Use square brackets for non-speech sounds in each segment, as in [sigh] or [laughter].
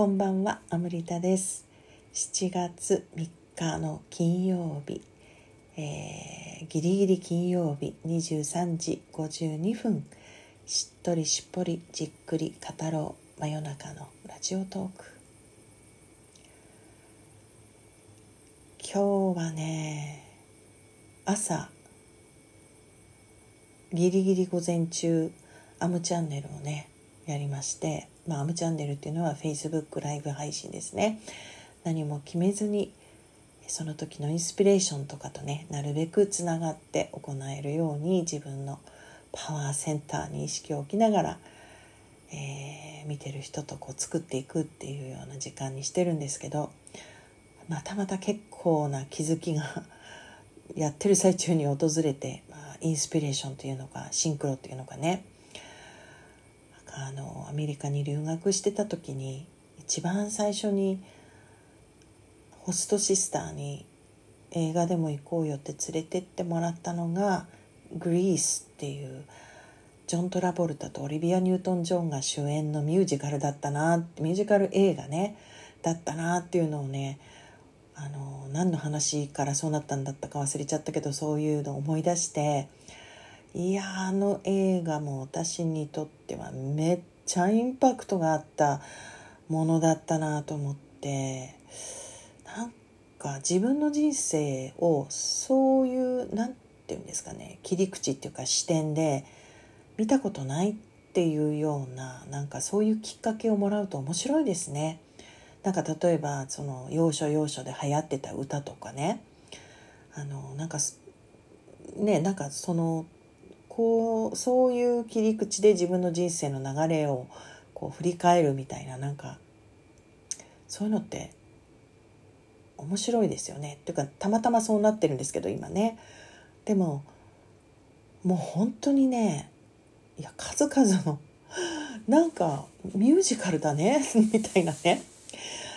こんばんは、アムリタです。7月3日の金曜日、えーギリギリ金曜日23時52分、しっとりしっぽりじっくり語ろう真夜中のラジオトーク。今日はね、朝、ギリギリ午前中、アムチャンネルをね、やりまして、まあ、アムチャンネルっていうのは Facebook ライブ配信ですね。何も決めずに、その時のインスピレーションとかとね、なるべくつながって行えるように自分のパワーセンターに意識を置きながら、えー見てる人とこう作っていくっていうような時間にしてるんですけど、またまた結構な気づきがやってる最中に訪れて、まあ、インスピレーションというのかシンクロっていうのかねあのアメリカに留学してた時に一番最初にホストシスターに映画でも行こうよって連れてってもらったのが「グリース」っていうジョン・トラボルタとオリビア・ニュートン・ジョンが主演のミュージカルだったなミュージカル映画ねだったなっていうのをねあの何の話からそうなったんだったか忘れちゃったけどそういうのを思い出していやあの映画も私にとってはめっちゃインパクトがあったものだったなと思ってなんか自分の人生をそういうなんていうんですかね切り口っていうか視点で見たことないっていうようななんかそういうきっかけをもらうと面白いですね。なんか例えばその要所要所で流行ってた歌とかねあのなんかねなんかそのこうそういう切り口で自分の人生の流れをこう振り返るみたいななんかそういうのって面白いですよね。っていうかたまたまそうなってるんですけど今ね。でももう本当にねいや数々のなんかミュージカルだね [laughs] みたいなね。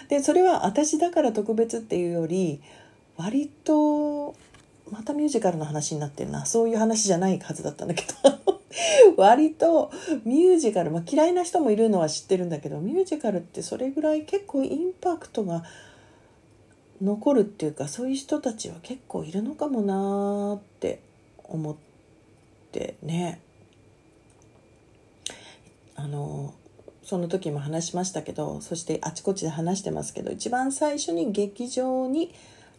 でそれは私だから特別っていうより割とまたミュージカルの話になってるな。そういう話じゃないはずだったんだけど。[laughs] 割とミュージカル、まあ、嫌いな人もいるのは知ってるんだけどミュージカルってそれぐらい結構インパクトが残るっていうかそういう人たちは結構いるのかもなーって思ってね。あのその時も話しましたけどそしてあちこちで話してますけど一番最初に劇場に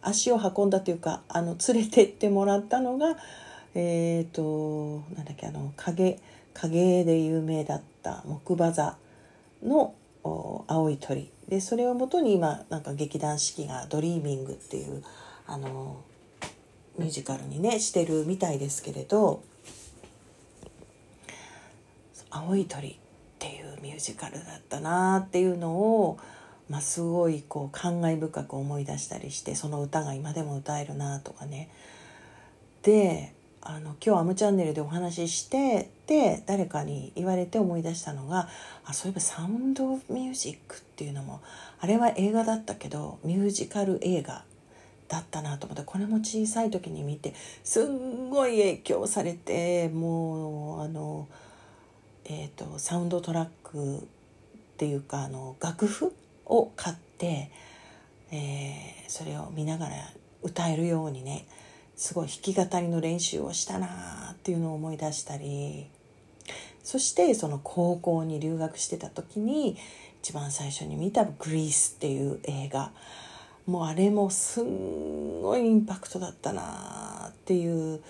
足を運んだというかあの連れてってもらったのがえっ、となんだっけあの影絵で有名だった木馬座の青い鳥。でそれをもとに今なんか劇団四季が「ドリーミング」っていうあのミュージカルにねしてるみたいですけれど「青い鳥」っていうミュージカルだったなっていうのを、まあ、すごいこう感慨深く思い出したりしてその歌が今でも歌えるなとかね。であの今日アムチャンネルでお話ししてで誰かに言われて思い出したのがあそういえばサウンド・ミュージックっていうのもあれは映画だったけどミュージカル映画だったなと思ってこれも小さい時に見てすんごい影響されてもうあのえー、とサウンドトラックっていうかあの楽譜を買って、えーそれを見ながら歌えるようにねすごい弾き語りの練習をしたなっていうのを思い出したりそしてその高校に留学してた時に一番最初に見た「グリース」っていう映画もうあれもすんごいインパクトだったなっていう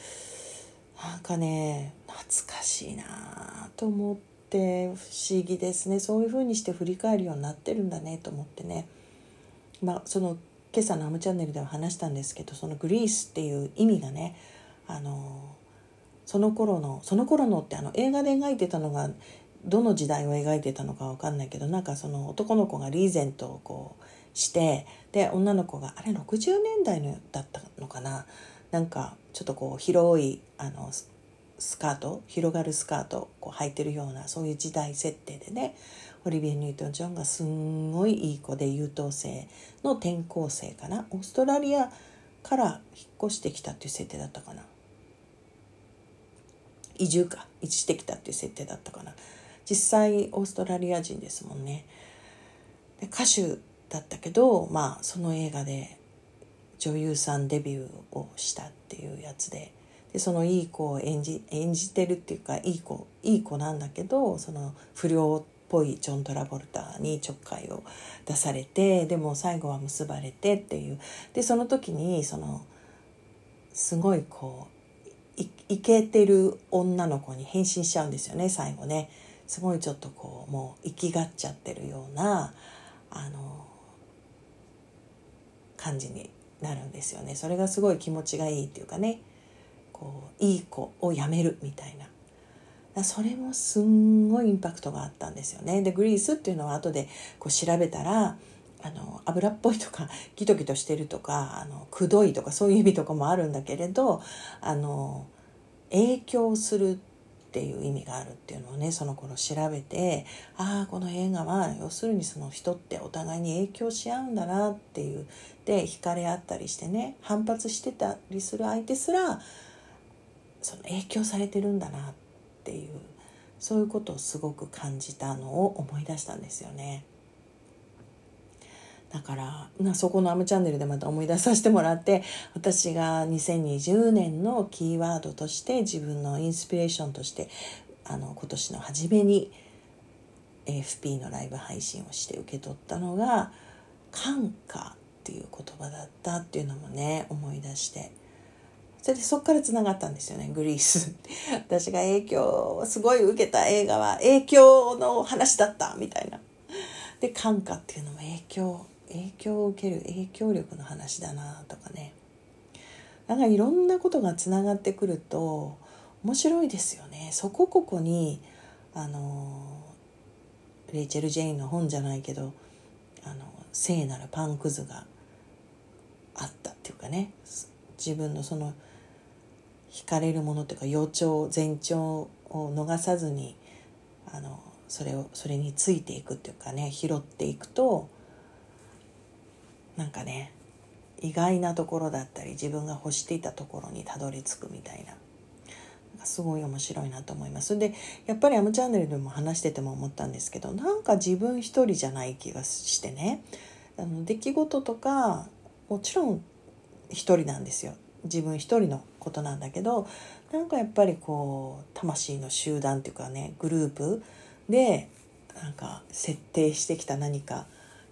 なんかね懐かしいなと思って不思議ですね。そういう風にして振り返るようになってるんだねと思ってね。まあその今朝の「アムチャンネル」では話したんですけどその「グリース」っていう意味がねあのその頃のその頃のってあの映画で描いてたのがどの時代を描いてたのかわかんないけどなんかその男の子がリーゼントをこうしてで女の子があれ60年代のだったのかな。なんかちょっとこう広いあのスカート広がるスカートこう履いてるようなそういう時代設定でねオリビア・ニュートン・ジョンがすんごいいい子で優等生の転校生かな。オーストラリアから引っ越してきたっていう設定だったかな。移住か。移住してきたっていう設定だったかな。実際オーストラリア人ですもんね。で歌手だったけど、まあ、その映画で女優さんデビューをしたっていうやつで。でそのいい子を演じ演じてるっていうかいい子いい子なんだけどその不良っぽいジョン・トラボルタにちょっかいを出されてでも最後は結ばれてっていう。でその時にそのすごいこういけてる女の子に変身しちゃうんですよね最後ね。すごいちょっとこうもう生きがっちゃってるようなあの感じになるんですよね。それがすごい気持ちがいいっていうかね。こういい子をやめるみたいな。それもすんごいインパクトがあったんですよね。でグリースっていうのは後でこう調べたらあの油っぽいとか [laughs] ギトギトしてるとかあのくどいとかそういう意味とかもあるんだけれどあの影響するっていう意味があるっていうのをねその頃調べてああこの映画は要するにその人ってお互いに影響し合うんだなっていうで惹かれ合ったりしてね反発してたりする相手すらその影響されてるんだなっていうそういうことをすごく感じたのを思い出したんですよね。だからなそこのアムチャンネルでまた思い出させてもらって私が2020年のキーワードとして自分のインスピレーションとしてあの今年の初めに AFP のライブ配信をして受け取ったのが「感化」っていう言葉だったっていうのもね思い出してそれでそっからつながったんですよねグリース。[laughs] 私が影響をすごい受けた映画は影響の話だったみたいな。で感化っていうのも影響影響を受ける影響力の話だなとかね。なんかいろんなことがつながってくると面白いですよね。そこここにあのレイチェル・ジェインの本じゃないけどあの聖なるパンくずがあったっていうかね自分のその惹かれるものというか予兆前兆を逃さずにあのそれをそれについていくっていうかね拾っていくとなんかね意外なところだったり自分が欲していたところにたどり着くみたいな。すごい面白いなと思います。でやっぱりアムチャンネルでも話してても思ったんですけどなんか自分一人じゃない気がしてね。あの出来事とかもちろん一人なんですよ。自分一人のことなんだけどなんかやっぱりこう魂の集団っていうかねグループでなんか設定してきた何か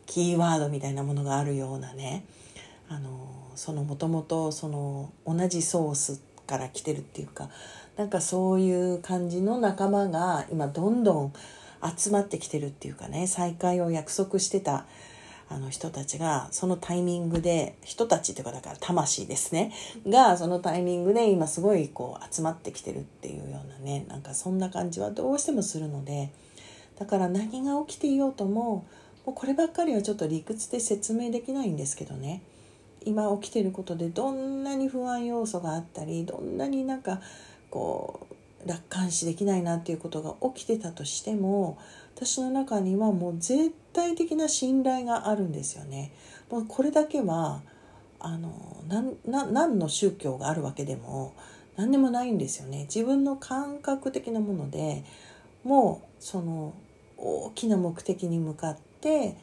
キーワードみたいなものがあるようなねあのそのもともとその同じソースから来てるっていうかなんかそういう感じの仲間が今どんどん集まってきてるっていうかね再会を約束してたあの人たちがそのタイミングで人たちというかだから魂ですね。がそのタイミングで今すごいこう集まってきてるっていうようなねなんかそんな感じはどうしてもするのでだから何が起きていようとももうこればっかりはちょっと理屈で説明できないんですけどね。今起きてることでどんなに不安要素があったりどんなになんかこう楽観視できないなっていうことが起きてたとしても私の中にはもう絶対的な信頼があるんですよね。もうこれだけはあの何の宗教があるわけでも何でもないんですよね。自分の感覚的なものでもうその大きな目的に向かって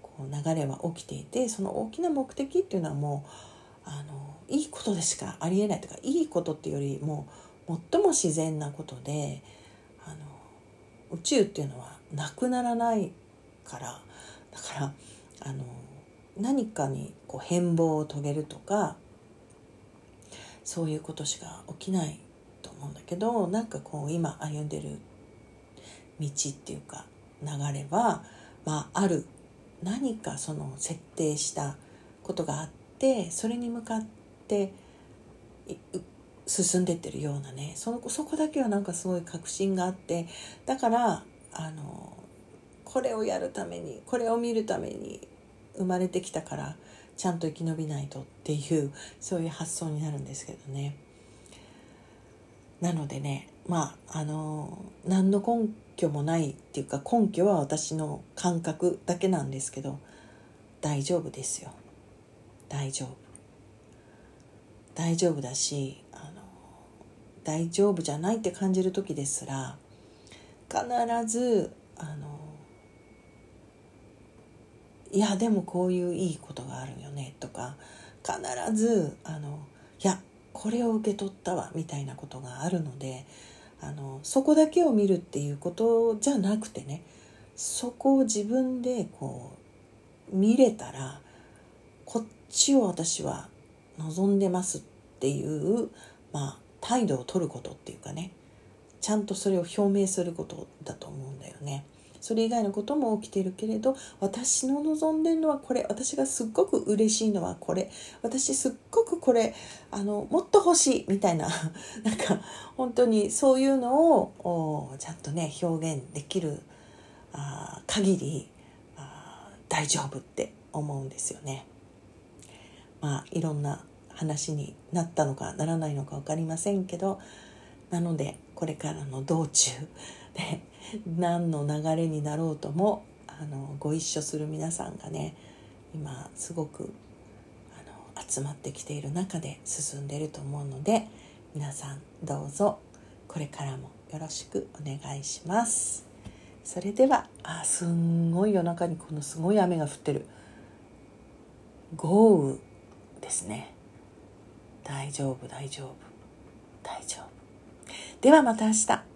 こう流れは起きていてその大きな目的っていうのはもうあのいいことでしかありえないとかいいことっていうよりも最も自然なことであの宇宙っていうのはなくならないからだからあの何かにこう変貌を遂げるとかそういうことしか起きないと思うんだけどなんかこう今歩んでる道っていうか流れは、まあ、ある。何かその設定したことがあってそれに向かって進んでってるようなねそのそこだけはなんかすごい確信があってだからあのこれをやるためにこれを見るために生まれてきたからちゃんと生き延びないとっていうそういう発想になるんですけどね。なのでねまああの何の根拠もないっていうか根拠は私の感覚だけなんですけど大丈夫ですよ大丈夫大丈夫だしあ大丈夫じゃないって感じる時ですら必ずあのいやでもこういういいことがあるよねとか必ずあのいやこれを受け取ったわみたいなことがあるのであのそこだけを見るっていうことじゃなくてねそこを自分でこう見れたらこっちを私は望んでますっていう、まあ、態度を取ることっていうかねちゃんとそれを表明することだと思うんだよね。それ以外のことも起きてるけれど私の望んでるのはこれ私がすっごく嬉しいのはこれ私すっごくこれあのもっと欲しいみたいな [laughs] なんか本当にそういうのをちゃんとね表現できるあ限りあ大丈夫って思うんですよね。まあいろんな話になったのかならないのか分かりませんけどなのでこれからの道中で何の流れになろうともあのご一緒する皆さんがね今すごくあの集まってきている中で進んでいると思うので皆さんどうぞこれからもよろしくお願いします。それではあすんごい夜中にこのすごい雨が降ってる豪雨ですね大丈夫大丈夫。大丈夫。ではまた明日。